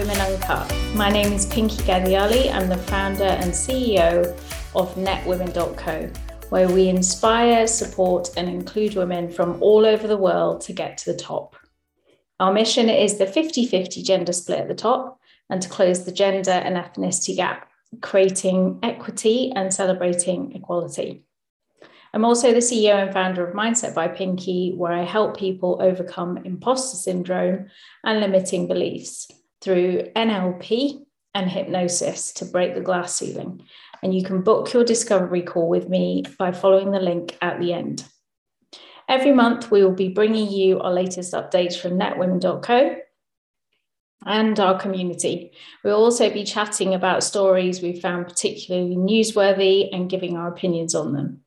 Women Uncut. My name is Pinky Gadiali. I'm the founder and CEO of netwomen.co, where we inspire, support, and include women from all over the world to get to the top. Our mission is the 50 50 gender split at the top and to close the gender and ethnicity gap, creating equity and celebrating equality. I'm also the CEO and founder of Mindset by Pinky, where I help people overcome imposter syndrome and limiting beliefs through NLP and hypnosis to break the glass ceiling. And you can book your discovery call with me by following the link at the end. Every month, we will be bringing you our latest updates from netwomen.co and our community. We'll also be chatting about stories we found particularly newsworthy and giving our opinions on them.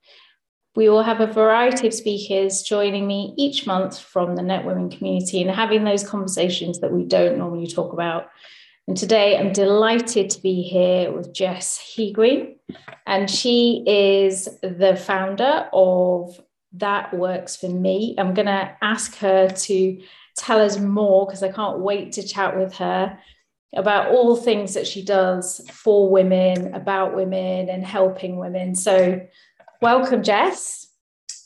We will have a variety of speakers joining me each month from the Net Women community and having those conversations that we don't normally talk about. And today I'm delighted to be here with Jess Heagren, and she is the founder of That Works for Me. I'm going to ask her to tell us more because I can't wait to chat with her about all things that she does for women, about women, and helping women. So, Welcome, Jess.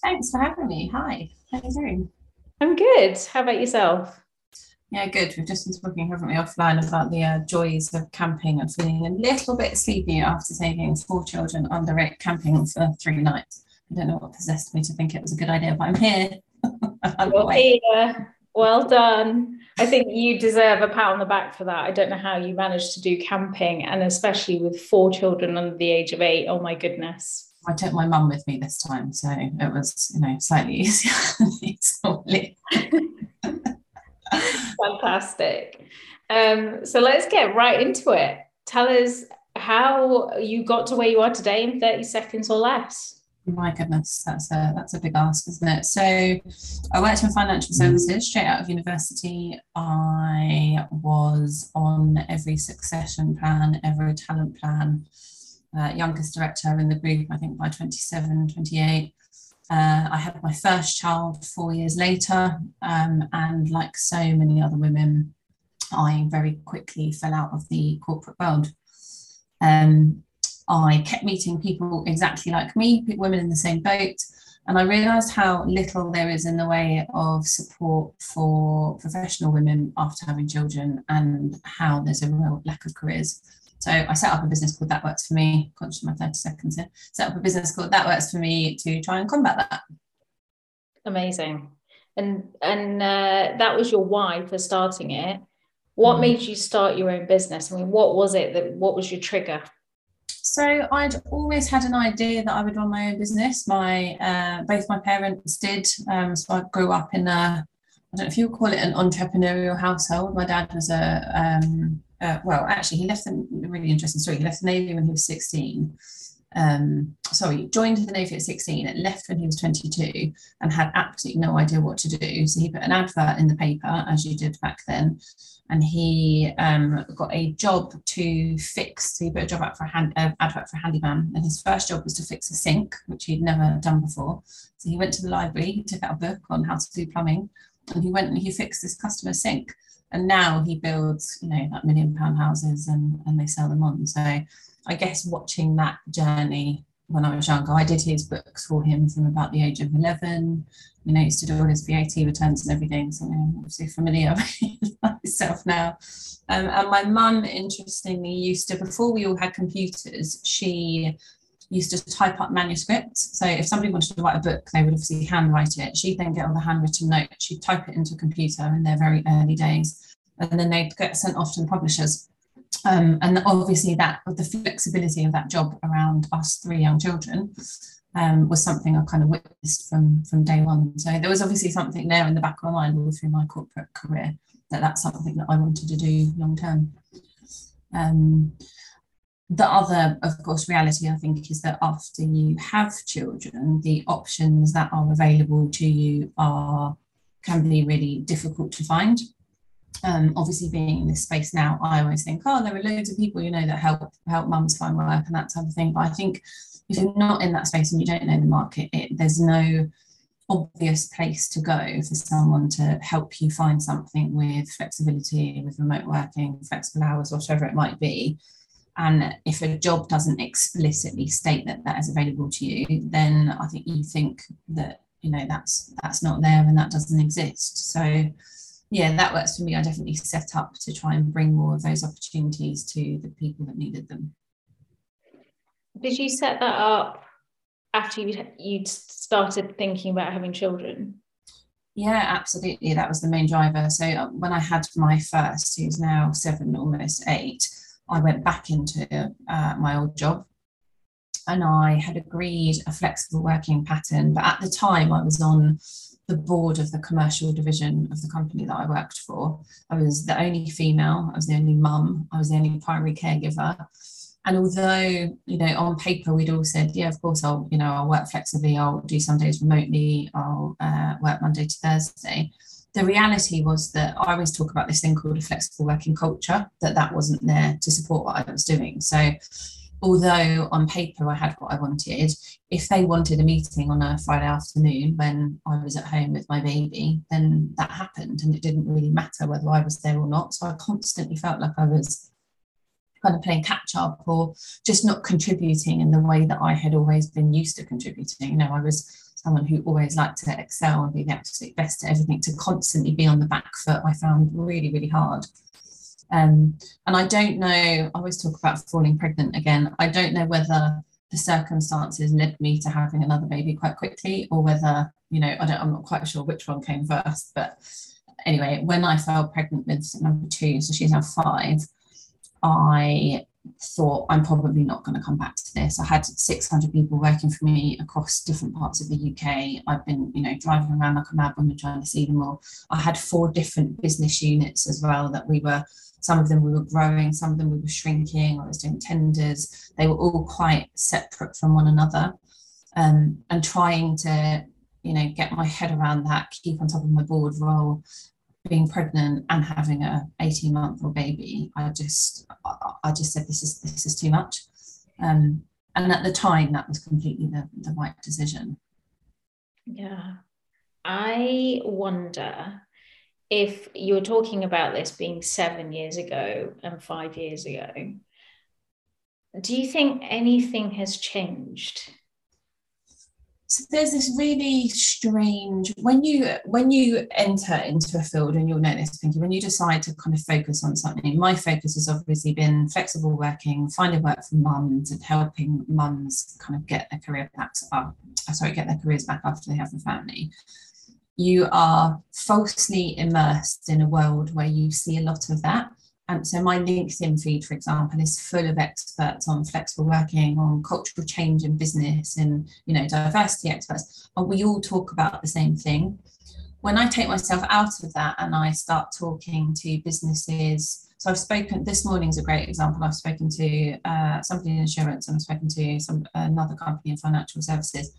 Thanks for having me. Hi, how are you doing? I'm good. How about yourself? Yeah, good. We've just been talking, haven't we, offline about the uh, joys of camping and feeling a little bit sleepy after taking four children under it camping for three nights. I don't know what possessed me to think it was a good idea, but I'm here. I'm You're here. Well done. I think you deserve a pat on the back for that. I don't know how you managed to do camping and especially with four children under the age of eight. Oh my goodness. I took my mum with me this time, so it was, you know, slightly easier Fantastic. Um, so let's get right into it. Tell us how you got to where you are today in 30 seconds or less. My goodness, that's a that's a big ask, isn't it? So I worked in financial services straight out of university. I was on every succession plan, every talent plan uh, youngest director in the group, I think by 27, 28. Uh, I had my first child four years later, um, and like so many other women, I very quickly fell out of the corporate world. Um, I kept meeting people exactly like me, women in the same boat, and I realised how little there is in the way of support for professional women after having children, and how there's a real lack of careers. So I set up a business called That Works for Me. Conscious my 30 seconds here. Set up a business called That Works for Me to try and combat that. Amazing. And and uh, that was your why for starting it. What mm. made you start your own business? I mean, what was it that what was your trigger? So I'd always had an idea that I would run my own business. My uh, both my parents did. Um, so I grew up in a I don't know if you would call it an entrepreneurial household. My dad was a um, uh, well, actually, he left the really interesting story. He left the Navy when he was 16. Um, sorry, joined the Navy at 16 and left when he was 22 and had absolutely no idea what to do. So he put an advert in the paper, as you did back then, and he um, got a job to fix. So he put a job out for a hand, uh, advert for a handyman, and his first job was to fix a sink, which he'd never done before. So he went to the library, he took out a book on how to do plumbing, and he went and he fixed this customer's sink and now he builds you know that million pound houses and and they sell them on. So i guess watching that journey when i was younger i did his books for him from about the age of 11 you know used to do all his vat returns and everything so i'm obviously familiar with myself now. Um, and my mum interestingly used to before we all had computers she used to type up manuscripts. So if somebody wanted to write a book, they would obviously handwrite it. She'd then get all the handwritten notes. She'd type it into a computer in their very early days, and then they'd get sent off to the publishers. Um, and obviously, that the flexibility of that job around us three young children um, was something I kind of witnessed from from day one. So there was obviously something there in the back of my mind all through my corporate career that that's something that I wanted to do long term. Um, the other, of course, reality I think is that after you have children, the options that are available to you are can be really difficult to find. Um, obviously, being in this space now, I always think, oh, there are loads of people you know that help help mums find work and that type of thing. But I think if you're not in that space and you don't know the market, it, there's no obvious place to go for someone to help you find something with flexibility, with remote working, flexible hours, whatever it might be. And if a job doesn't explicitly state that that is available to you, then I think you think that you know that's that's not there and that doesn't exist. So yeah, that works for me. I definitely set up to try and bring more of those opportunities to the people that needed them. Did you set that up after you you'd started thinking about having children? Yeah, absolutely. That was the main driver. So uh, when I had my first, who's now seven, almost eight, I went back into uh, my old job and I had agreed a flexible working pattern. But at the time, I was on the board of the commercial division of the company that I worked for. I was the only female, I was the only mum, I was the only primary caregiver. And although, you know, on paper we'd all said, yeah, of course, I'll, you know, I'll work flexibly, I'll do some days remotely, I'll uh, work Monday to Thursday. The reality was that I always talk about this thing called a flexible working culture, that that wasn't there to support what I was doing. So although on paper I had what I wanted, if they wanted a meeting on a Friday afternoon when I was at home with my baby, then that happened and it didn't really matter whether I was there or not. So I constantly felt like I was kind of playing catch up or just not contributing in the way that I had always been used to contributing. You know, I was someone who always liked to excel and be the absolute best at everything, to constantly be on the back foot, I found really, really hard. Um, and I don't know, I always talk about falling pregnant again. I don't know whether the circumstances led me to having another baby quite quickly or whether, you know, I don't, I'm not quite sure which one came first. But anyway, when I fell pregnant with number two, so she's now five, I thought I'm probably not going to come back to this. I had 600 people working for me across different parts of the UK. I've been, you know, driving around like a mad woman trying to see them all. I had four different business units as well that we were some of them we were growing, some of them we were shrinking, I was doing tenders. They were all quite separate from one another. Um, and trying to, you know, get my head around that, keep on top of my board role, being pregnant and having a 18 month old baby, I just, I just said, this is, this is too much. Um, and at the time that was completely the, the right decision. Yeah. I wonder if you're talking about this being seven years ago and five years ago, do you think anything has changed? So there's this really strange when you when you enter into a field and you'll notice this, Pinky, when you decide to kind of focus on something. My focus has obviously been flexible working, finding work for mums and helping mums kind of get their career back up, uh, sorry, get their careers back after they have a family you are falsely immersed in a world where you see a lot of that. And so my LinkedIn feed, for example, is full of experts on flexible working, on cultural change in business, and you know diversity experts, and we all talk about the same thing. When I take myself out of that and I start talking to businesses, so I've spoken. This morning's a great example. I've spoken to uh, somebody in insurance, and I've spoken to some another company in financial services,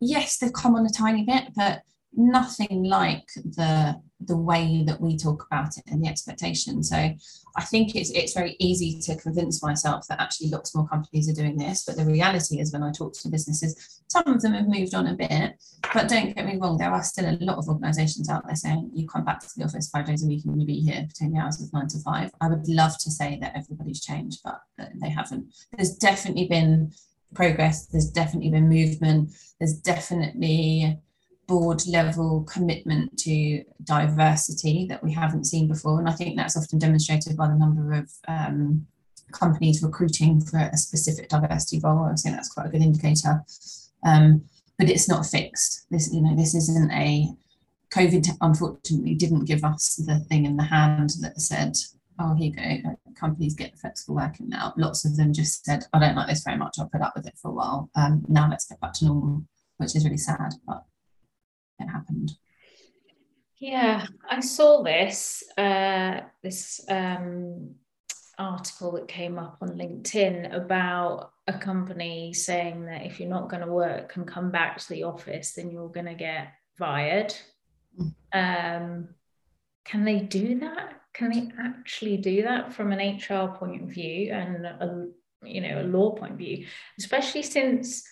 yes, they've come on a tiny bit, but nothing like the the way that we talk about it and the expectation. So I think it's it's very easy to convince myself that actually lots more companies are doing this. But the reality is when I talk to businesses, some of them have moved on a bit. But don't get me wrong, there are still a lot of organizations out there saying you come back to the office five days a week and you be here between the hours of nine to five. I would love to say that everybody's changed, but they haven't. There's definitely been progress. There's definitely been movement. There's definitely board level commitment to diversity that we haven't seen before. And I think that's often demonstrated by the number of um, companies recruiting for a specific diversity role. I think that's quite a good indicator. Um, but it's not fixed. This, you know, this isn't a COVID unfortunately didn't give us the thing in the hand that said, oh, here you go, companies get flexible working now. Lots of them just said, I don't like this very much, I'll put up with it for a while. Um, now let's get back to normal, which is really sad, but it happened. Yeah, I saw this uh, this um, article that came up on LinkedIn about a company saying that if you're not going to work and come back to the office, then you're going to get fired. Mm. Um, can they do that? Can they actually do that from an HR point of view and a, you know a law point of view, especially since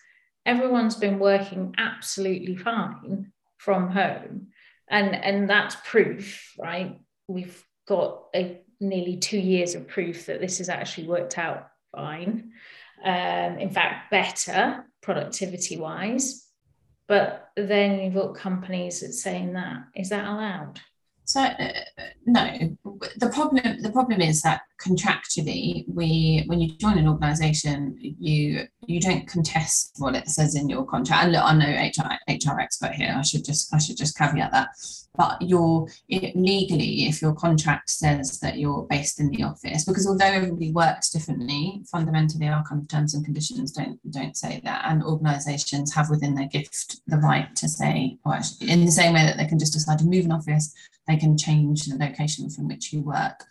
everyone's been working absolutely fine from home. And, and that's proof, right? We've got a, nearly two years of proof that this has actually worked out fine. Um, in fact, better productivity wise. But then you've got companies that saying that is that allowed? So uh, no, the problem the problem is that contractually, we when you join an organisation, you you don't contest what it says in your contract. And look, I'm no HR HR expert here. I should just I should just caveat that but you're it, legally if your contract says that you're based in the office because although everybody works differently fundamentally our kind of terms and conditions don't don't say that and organizations have within their gift the right to say or actually in the same way that they can just decide to move an office they can change the location from which you work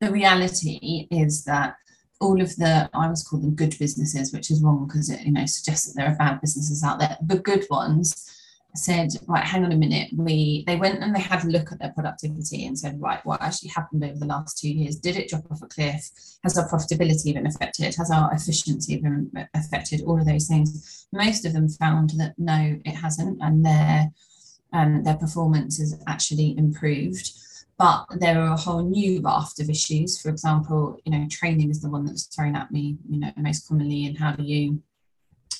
the reality is that all of the I always call them good businesses, which is wrong because it you know suggests that there are bad businesses out there. The good ones said, right, hang on a minute. We they went and they had a look at their productivity and said, right, what actually happened over the last two years? Did it drop off a cliff? Has our profitability been affected? Has our efficiency been affected? All of those things. Most of them found that no, it hasn't, and their um, their performance has actually improved. But there are a whole new raft of issues. For example, you know, training is the one that's thrown at me, you know, most commonly, and how do you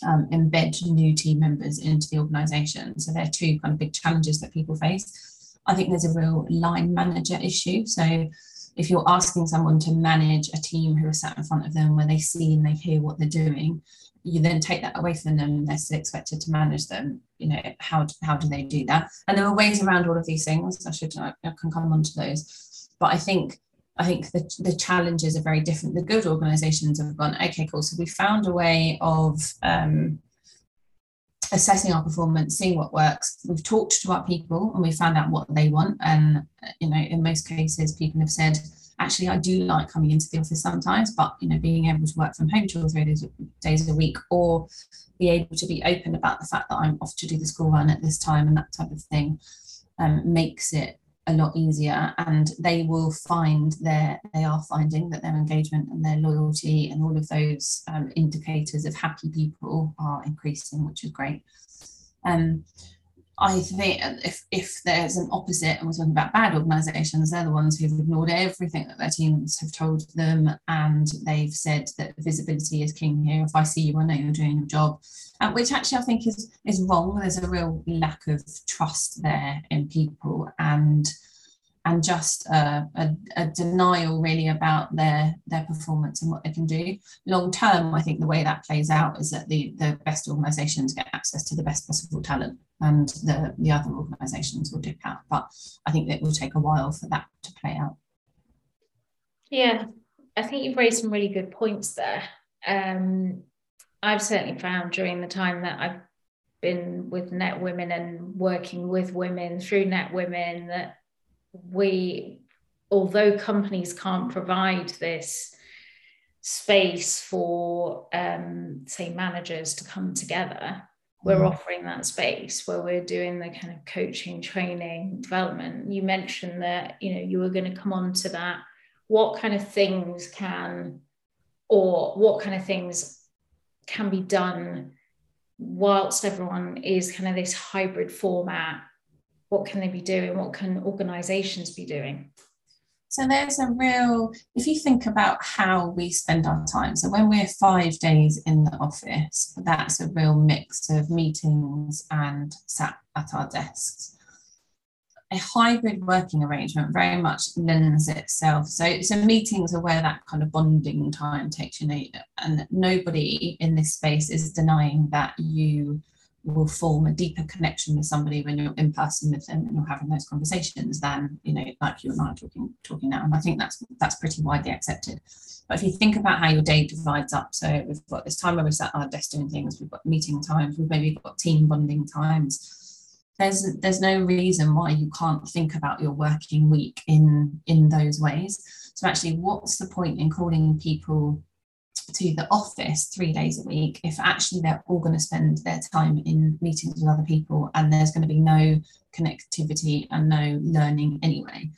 um, embed new team members into the organization. So they're two kind of big challenges that people face. I think there's a real line manager issue. So if you're asking someone to manage a team who are sat in front of them where they see and they hear what they're doing, you then take that away from them and they're still expected to manage them. You know, how, how do they do that? And there are ways around all of these things. I should I can come on to those. But I think I think the, the challenges are very different. The good organizations have gone, okay, cool. So we found a way of um, assessing our performance, seeing what works. We've talked to our people and we found out what they want. And, you know, in most cases, people have said, actually, I do like coming into the office sometimes, but, you know, being able to work from home two or three days, days a week or be able to be open about the fact that I'm off to do the school run at this time and that type of thing um, makes it a lot easier. And they will find their they are finding that their engagement and their loyalty and all of those um, indicators of happy people are increasing which is great. Um, I think if, if there's an opposite, and we're talking about bad organisations, they're the ones who've ignored everything that their teams have told them, and they've said that visibility is king here. If I see you, I know you're doing your job, which actually I think is is wrong. There's a real lack of trust there in people, and and just a, a, a, denial really about their their performance and what they can do. Long term i think the way that plays out is that the the best organizations get access to the best possible talent and the the other organizations will dip out. But i think it will take a while for that to play out. Yeah i think you've raised some really good points there. Um, i've certainly found during the time that i've been with net women and working with women through net women that we, although companies can't provide this space for, um, say, managers to come together, we're mm. offering that space where we're doing the kind of coaching, training, development. You mentioned that you know you were going to come on to that. What kind of things can, or what kind of things can be done whilst everyone is kind of this hybrid format what can they be doing? What can organizations be doing? So there's a real if you think about how we spend our time so when we're five days in the office that's a real mix of meetings and sat at our desks. A hybrid working arrangement very much lends itself. So so meetings are where that kind of bonding time takes you know and nobody in this space is denying that you will form a deeper connection with somebody when you're in person with them and you're having those conversations than you know like you and I are talking talking now. And I think that's that's pretty widely accepted. But if you think about how your day divides up so we've got this time where we're sat at our desk doing things we've got meeting times we've maybe got team bonding times. There's there's no reason why you can't think about your working week in in those ways. So actually what's the point in calling people to the office three days a week if actually they're all going to spend their time in meetings with other people and there's going to be no connectivity and no learning anyway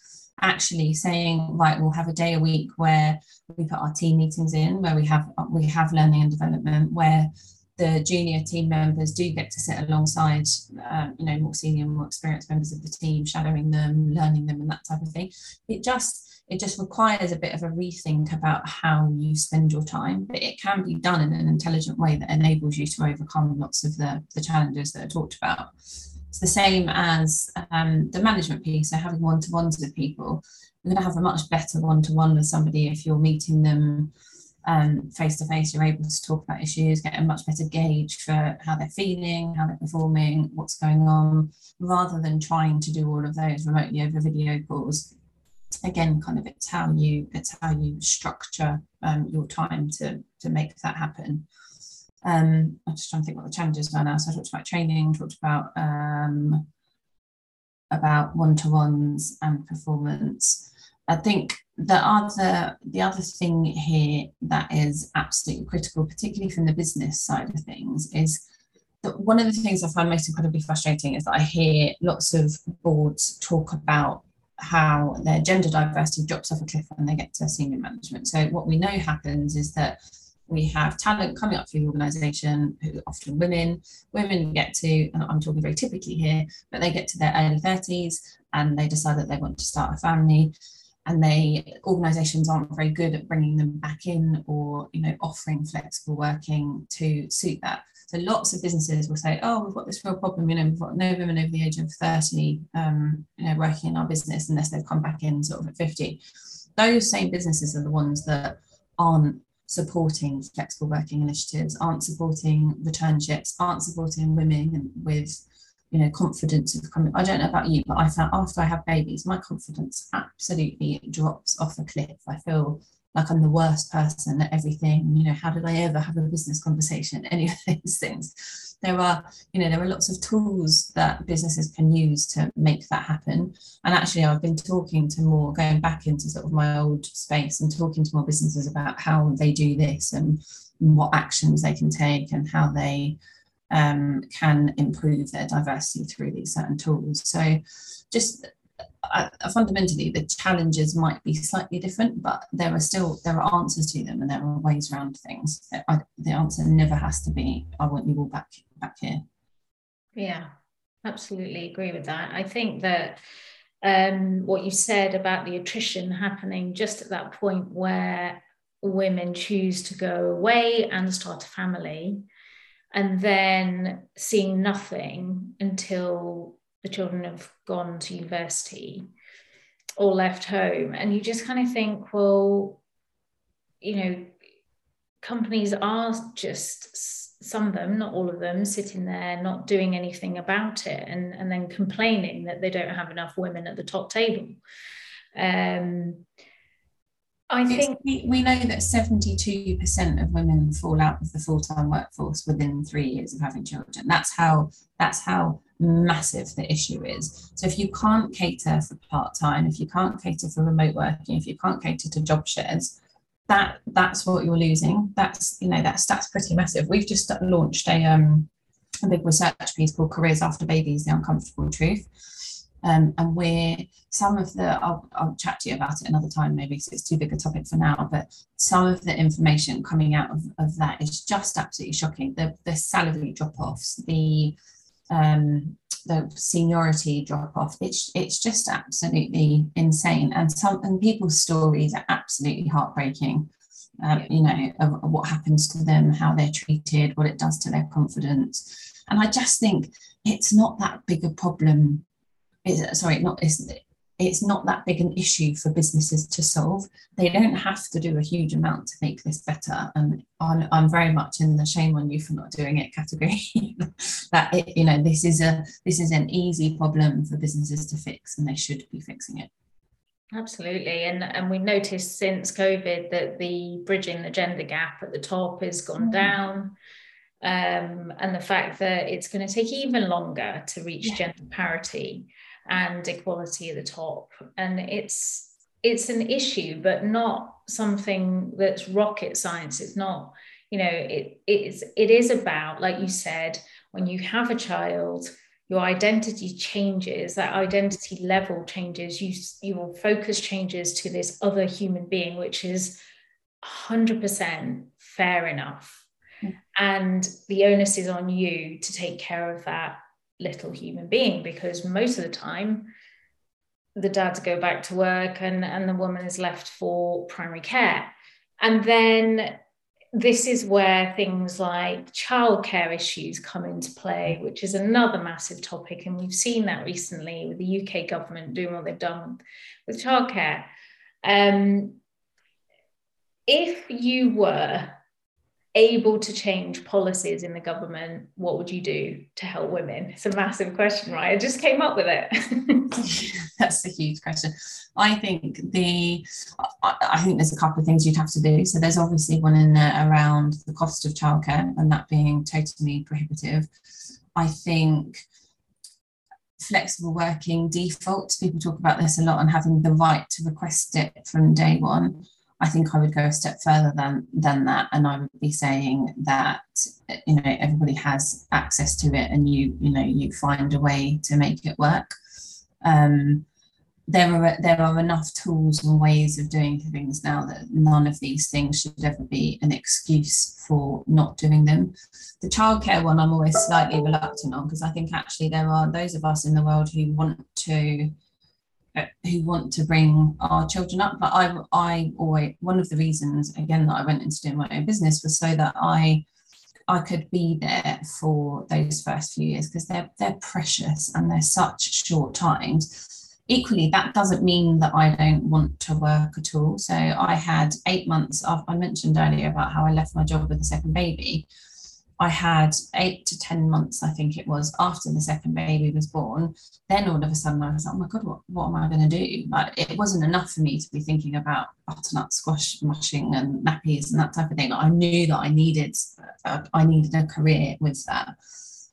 actually saying right we'll have a day a week where we put our team meetings in where we have we have learning and development where the junior team members do get to sit alongside, um, you know, more senior, more experienced members of the team, shadowing them, learning them, and that type of thing. It just it just requires a bit of a rethink about how you spend your time, but it can be done in an intelligent way that enables you to overcome lots of the, the challenges that are talked about. It's the same as um, the management piece, so having one to ones with people. You're going to have a much better one to one with somebody if you're meeting them face to face, you're able to talk about issues, get a much better gauge for how they're feeling, how they're performing, what's going on, rather than trying to do all of those remotely over video calls. Again, kind of it's how you it's how you structure um, your time to to make that happen. Um, I'm just trying to think what the challenges are now. So I talked about training, talked about um, about one-to-ones and performance. I think the other the other thing here that is absolutely critical, particularly from the business side of things, is that one of the things I find most incredibly frustrating is that I hear lots of boards talk about how their gender diversity drops off a cliff when they get to senior management. So what we know happens is that we have talent coming up through the organisation who are often women. Women get to, and I'm talking very typically here, but they get to their early 30s and they decide that they want to start a family and they organizations aren't very good at bringing them back in or you know offering flexible working to suit that so lots of businesses will say oh we've got this real problem you know we've got no women over the age of 30 um, you know working in our business unless they've come back in sort of at 50 those same businesses are the ones that aren't supporting flexible working initiatives aren't supporting returnships aren't supporting women with you know, confidence of coming. I don't know about you, but I found after I have babies, my confidence absolutely drops off a cliff. I feel like I'm the worst person at everything. You know, how did I ever have a business conversation? Any of these things. There are, you know, there are lots of tools that businesses can use to make that happen. And actually, I've been talking to more, going back into sort of my old space and talking to more businesses about how they do this and what actions they can take and how they um, can improve their diversity through these certain tools. So just uh, fundamentally the challenges might be slightly different but there are still there are answers to them and there are ways around things. I, the answer never has to be i want you all back back here. Yeah absolutely agree with that. I think that um, what you said about the attrition happening just at that point where women choose to go away and start a family and then seeing nothing until the children have gone to university or left home. And you just kind of think, well, you know, companies are just some of them, not all of them, sitting there not doing anything about it and, and then complaining that they don't have enough women at the top table. Um, I think we, we know that 72% of women fall out of the full-time workforce within three years of having children. That's how that's how massive the issue is. So if you can't cater for part-time, if you can't cater for remote working, if you can't cater to job shares, that that's what you're losing. That's you know that's that's pretty massive. We've just launched a um a big research piece called Careers After Babies: The Uncomfortable Truth um, and we're some of the I'll, I'll chat to you about it another time maybe because it's too big a topic for now but some of the information coming out of, of that is just absolutely shocking. The the salary drop-offs the um, the seniority drop off it's it's just absolutely insane. And some and people's stories are absolutely heartbreaking um, you know of, of what happens to them how they're treated what it does to their confidence. And i just think it's not that big a problem is sorry, not is it's not that big an issue for businesses to solve. They don't have to do a huge amount to make this better. And I'm, I'm very much in the shame on you for not doing it category. that it, you know this is a this is an easy problem for businesses to fix, and they should be fixing it. Absolutely, and and we noticed since COVID that the bridging the gender gap at the top has gone mm. down. Um, and the fact that it's going to take even longer to reach yeah. gender parity and equality at the top. And it's it's an issue, but not something that's rocket science. It's not, you know, it it is it is about, like you said, when you have a child, your identity changes, that identity level changes, you your focus changes to this other human being, which is 100% fair enough. And the onus is on you to take care of that little human being because most of the time the dads go back to work and, and the woman is left for primary care. And then this is where things like childcare issues come into play, which is another massive topic. And we've seen that recently with the UK government doing what they've done with childcare. Um, if you were able to change policies in the government, what would you do to help women? It's a massive question, right? I just came up with it. That's a huge question. I think the I think there's a couple of things you'd have to do. So there's obviously one in there around the cost of childcare and that being totally prohibitive. I think flexible working default. People talk about this a lot and having the right to request it from day one. I think I would go a step further than than that, and I would be saying that you know everybody has access to it, and you you know you find a way to make it work. Um, there are there are enough tools and ways of doing things now that none of these things should ever be an excuse for not doing them. The childcare one, I'm always slightly reluctant on because I think actually there are those of us in the world who want to who want to bring our children up. But I, I always one of the reasons again that I went into doing my own business was so that I, I could be there for those first few years because they're they're precious and they're such short times. Equally, that doesn't mean that I don't want to work at all. So I had eight months. Of, I mentioned earlier about how I left my job with the second baby. I had eight to 10 months, I think it was, after the second baby was born. Then all of a sudden I was like, oh my God, what, what am I going to do? Like, it wasn't enough for me to be thinking about butternut squash mushing and nappies and that type of thing. I knew that I needed, uh, I needed a career with that.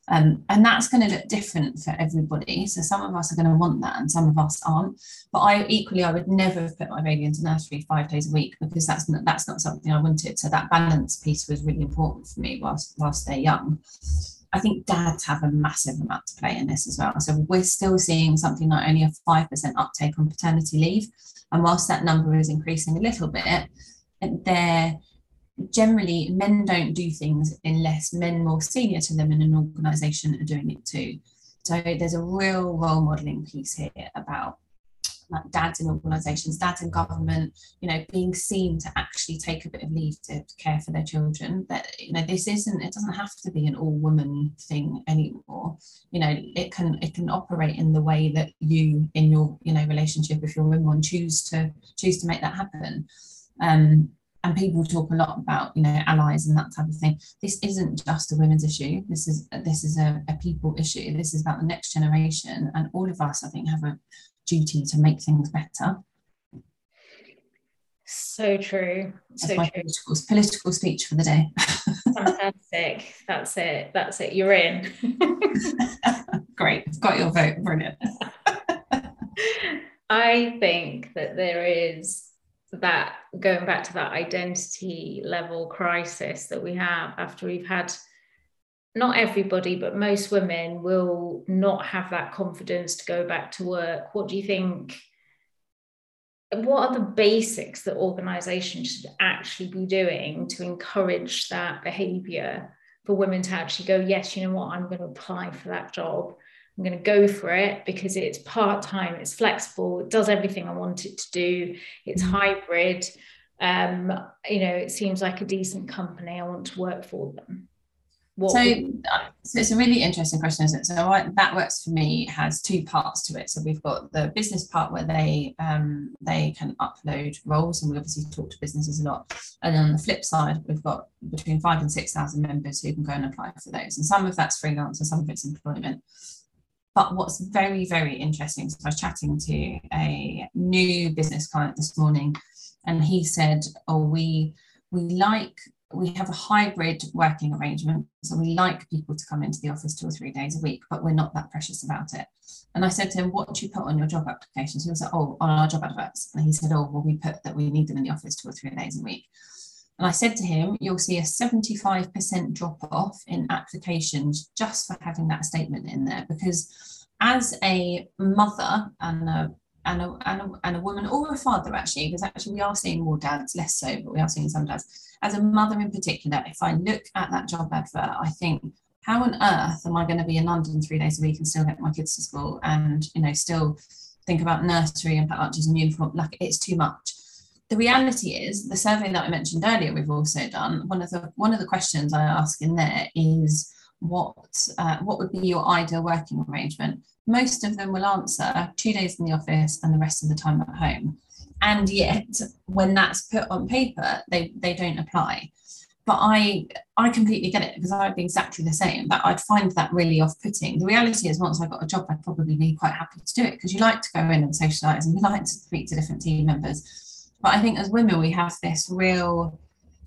Um, and that's going to look different for everybody. So some of us are going to want that and some of us aren't. But I equally, I would never have put my baby into nursery five days a week because that's not, that's not something I wanted. So that balance piece was really important for me whilst, whilst they're young. I think dads have a massive amount to play in this as well. So we're still seeing something like only a 5% uptake on paternity leave. And whilst that number is increasing a little bit, they're generally men don't do things unless men more senior to them in an organization are doing it too. So there's a real role modeling piece here about like dads in organizations dads in government you know being seen to actually take a bit of leave to care for their children. That you know this isn't it doesn't have to be an all woman thing anymore. You know it can it can operate in the way that you in your you know relationship if you're in one choose to choose to make that happen. Um and people talk a lot about you know allies and that type of thing. This isn't just a women's issue. This is this is a, a people issue. This is about the next generation. And all of us i think have a duty to make things better. So true. That's so my true. Political, political speech for the day. Fantastic. That's it. That's it. You're in. Great. Got your vote. Brilliant. I think that there is that going back to that identity level crisis that we have after we've had not everybody but most women will not have that confidence to go back to work. What do you think what are the basics that organizations should actually be doing to encourage that behavior for women to actually go yes you know what? I'm going to apply for that job I'm going to go for it because it's part time, it's flexible, it does everything I want it to do, it's mm-hmm. hybrid. Um, you know, it seems like a decent company. I want to work for them. What so, uh, so it's a really interesting question, isn't it? So I, that works for me has two parts to it. So we've got the business part where they um, they can upload roles, and we obviously talk to businesses a lot. And then on the flip side, we've got between five and six thousand members who can go and apply for those. And some of that's freelance, and some of it's employment. But what's very, very interesting, so I was chatting to a new business client this morning, and he said, Oh, we we like we have a hybrid working arrangement. So we like people to come into the office two or three days a week, but we're not that precious about it. And I said to him, What do you put on your job applications? He was like, Oh, on our job adverts. And he said, Oh, well, we put that we need them in the office two or three days a week. And I said to him, you'll see a 75% drop off in applications just for having that statement in there. Because as a mother and a and a, and a, and a woman or a father actually because actually we are seeing more dads less so but we are seeing some dads as a mother in particular if i look at that job advert i think how on earth am i going to be in london three days a week and still get my kids to school and you know still think about nursery and pack lunches and uniform like it's too much the reality is the survey that i mentioned earlier we've also done one of the one of the questions i ask in there is what uh, what would be your ideal working arrangement? Most of them will answer two days in the office and the rest of the time at home. And yet when that's put on paper they they don't apply. But i i completely get it because i'd be exactly the same but i'd find that really off-putting. The reality is once i got a job i'd probably be quite happy to do it because you like to go in and socialize and you like to speak to different team members but i think as women we have this real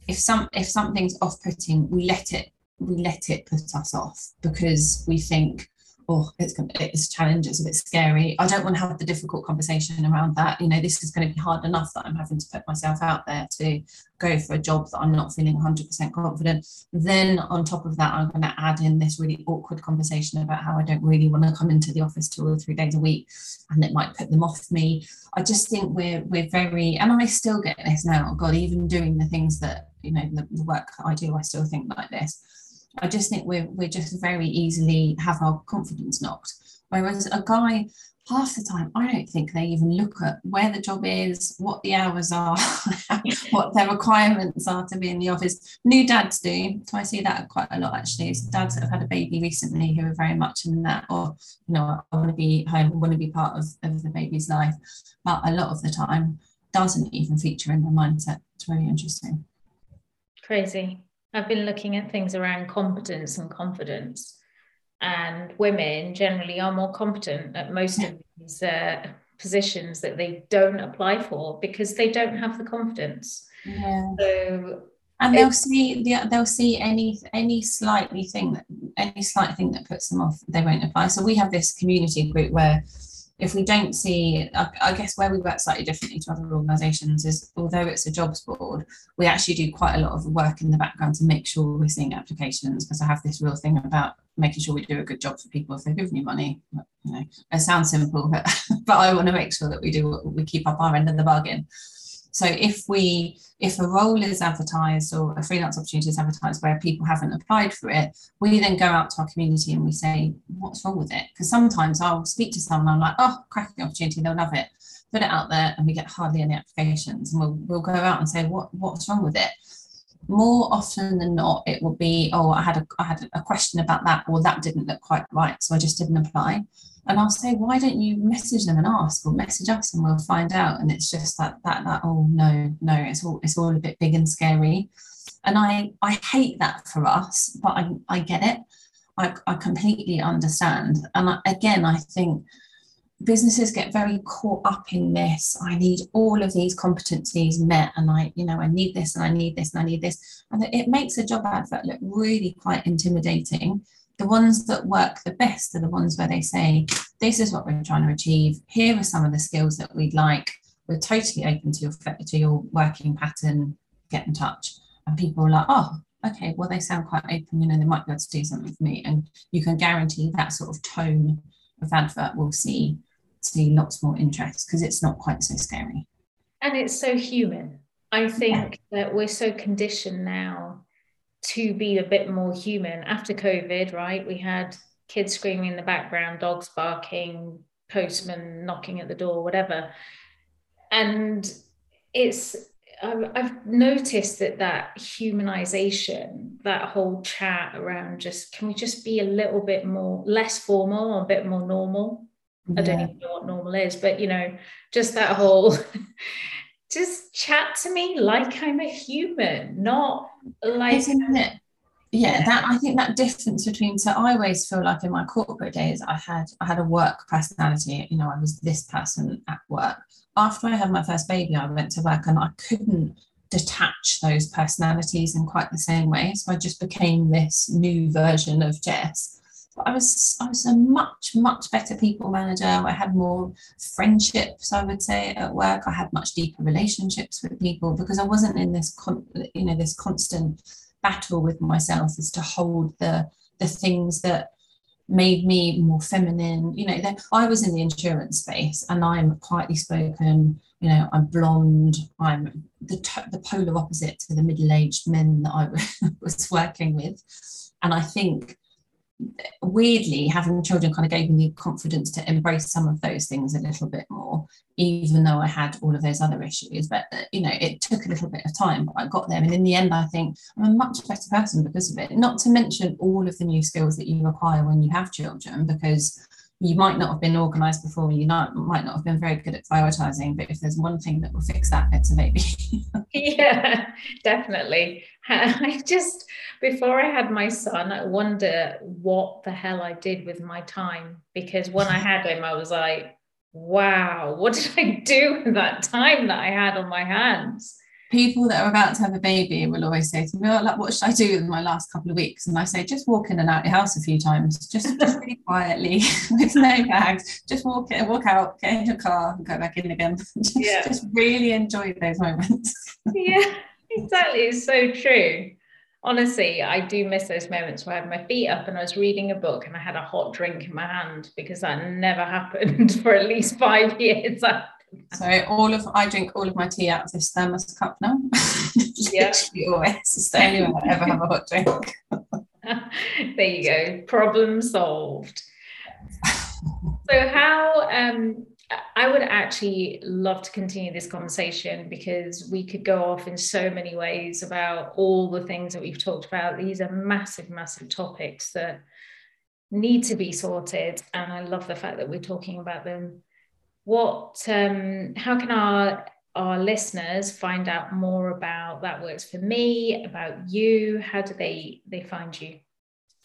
if some if something's off-putting we let it we let it put us off because we think oh, it's it's a challenge, it's a bit scary. I don't want to have the difficult conversation around that. You know, this is going to be hard enough that I'm having to put myself out there to go for a job that I'm not feeling 100% confident. Then on top of that, I'm going to add in this really awkward conversation about how I don't really want to come into the office two or three days a week, and it might put them off me. I just think we're we're very, and I still get this now. God, even doing the things that you know the, the work that I do, I still think like this I just think we're we're just very easily have our confidence knocked. Whereas a guy, half the time, I don't think they even look at where the job is, what the hours are, what their requirements are to be in the office. New dads do, so I see that quite a lot actually. It's dads that have had a baby recently who are very much in that, or you know, I want to be home, I want to be part of, of the baby's life. But a lot of the time, doesn't even feature in their mindset. It's really interesting. Crazy. I've been looking at things around competence and confidence, and women generally are more competent at most of these uh, positions that they don't apply for because they don't have the confidence. Yeah. So and they'll see the, they'll see any any slightly thing that any slight thing that puts them off they won't apply so we have this community group where if we don't see, I, guess where we work slightly differently to other organisations is although it's a jobs board, we actually do quite a lot of work in the background to make sure we're seeing applications because I have this real thing about making sure we do a good job for people if they're giving you money. You know, it sounds simple, but, but I want to make sure that we do we keep up our end of the bargain. So if we if a role is advertised or a freelance opportunity is advertised where people haven't applied for it, we then go out to our community and we say, what's wrong with it? Because sometimes I'll speak to someone, I'm like, oh, cracking opportunity, they'll love it. Put it out there and we get hardly any applications. And we'll, we'll go out and say, what, what's wrong with it? More often than not, it will be, oh, I had a I had a question about that, or that didn't look quite right, so I just didn't apply and I'll say, why don't you message them and ask, or message us and we'll find out. And it's just that that that oh no no, it's all it's all a bit big and scary, and I I hate that for us, but I I get it. I I completely understand, and I, again I think businesses get very caught up in this i need all of these competencies met and i you know i need this and i need this and i need this and it makes a job advert look really quite intimidating the ones that work the best are the ones where they say, this is what we're trying to achieve. Here are some of the skills that we'd like. We're totally open to your, to your working pattern. Get in touch. And people are like, oh, okay, well, they sound quite open. You know, they might be able to do something for me. And you can guarantee that sort of tone of advert will see see lots more interest because it's not quite so scary. And it's so human. I think yeah. that we're so conditioned now to be a bit more human after COVID, right? We had kids screaming in the background, dogs barking, postman knocking at the door, whatever. And it's, I've noticed that that humanization, that whole chat around just, can we just be a little bit more, less formal, or a bit more normal? Yeah. I don't even know what normal is, but you know, just that whole just chat to me like I'm a human, not like Isn't it? Yeah, that I think that difference between so I always feel like in my corporate days I had I had a work personality, you know, I was this person at work. After I had my first baby, I went to work and I couldn't detach those personalities in quite the same way. So I just became this new version of Jess I was I was a much much better people manager. I had more friendships, I would say, at work. I had much deeper relationships with people because I wasn't in this con- you know this constant battle with myself as to hold the the things that made me more feminine. You know, I was in the insurance space and I'm quietly spoken, you know, I'm blonde, I'm the, the polar opposite to the middle aged men that I was working with. And I think weirdly having children kind of gave me the confidence to embrace some of those things a little bit more even though i had all of those other issues. But uh, you know it took a little bit of time but i got there. And in the end i think i'm a much better person because of it. Not to mention all of the new skills that you acquire when you have children because you might not have been organized before you not, might not have been very good at prioritizing but if there's one thing that will fix that it's a baby. Yeah definitely. I just before i had my son i wonder what the hell i did with my time because when i had him i was like wow what did i do with that time that i had on my hands people that are about to have a baby will always say to me, oh, like, what should I do in my last couple of weeks? And I say, just walk in and out your house a few times, just, just really quietly, with no bags. Just walk in, walk out, get in your car, and go back in again. just, yeah. just really enjoy those moments. yeah, exactly. It's so true. Honestly, I do miss those moments where I had my feet up and I was reading a book and I had a hot drink in my hand because that never happened for at least five years. So all of I drink all of my tea out of this thermos cup now. Yeah. always. It's the only way I ever have a hot drink. there you go. Problem solved. so how um I would actually love to continue this conversation because we could go off in so many ways about all the things that we've talked about. These are massive, massive topics that need to be sorted. And I love the fact that we're talking about them what um, how can our our listeners find out more about that works for me about you how do they they find you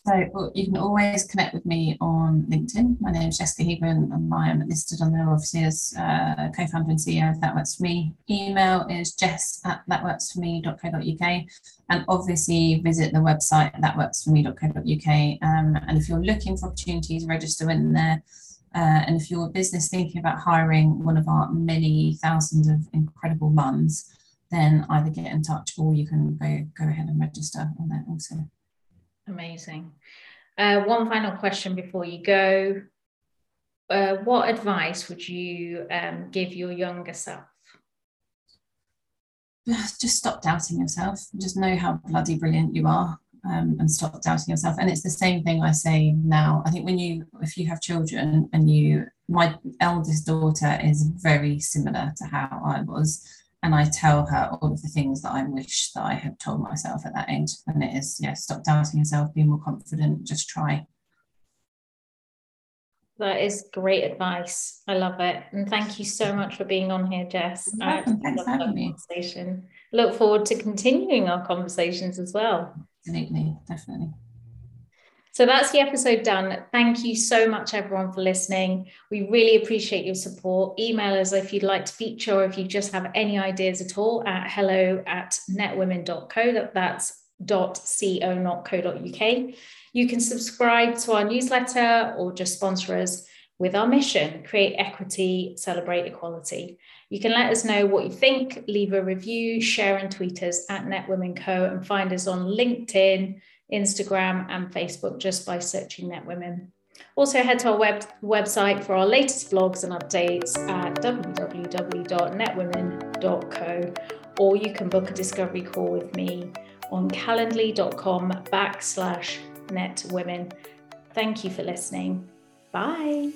so well, you can always connect with me on LinkedIn. My name is Jessica Heagren and I am listed on there obviously as uh, co-founder and CEO of That Works For Me. Email is jess at thatworksforme.co.uk and obviously visit the website thatworksforme.co.uk um, and if you're looking for opportunities, register in there. Uh, and if you're a business thinking about hiring one of our many thousands of incredible mums, then either get in touch or you can go, go ahead and register on that also. Amazing. Uh, one final question before you go. Uh, what advice would you um, give your younger self? Just stop doubting yourself. Just know how bloody brilliant you are um, and stop doubting yourself. And it's the same thing I say now. I think when you, if you have children and you, my eldest daughter is very similar to how I was. And I tell her all of the things that I wish that I had told myself at that age. And it is, yeah, stop doubting yourself, be more confident, just try. That is great advice. I love it. And thank you so much for being on here, Jess. Thanks for having me. Conversation. Look forward to continuing our conversations as well. Absolutely, definitely. So that's the episode done. Thank you so much, everyone, for listening. We really appreciate your support. Email us if you'd like to feature or if you just have any ideas at all at hello at netwomen.co. That's dot co, not co.uk. You can subscribe to our newsletter or just sponsor us with our mission create equity, celebrate equality. You can let us know what you think, leave a review, share and tweet us at NetWomenCo, and find us on LinkedIn, Instagram, and Facebook just by searching NetWomen. Also, head to our web, website for our latest blogs and updates at www.netwomen.co, or you can book a discovery call with me on calendly.com backslash net women. Thank you for listening. Bye.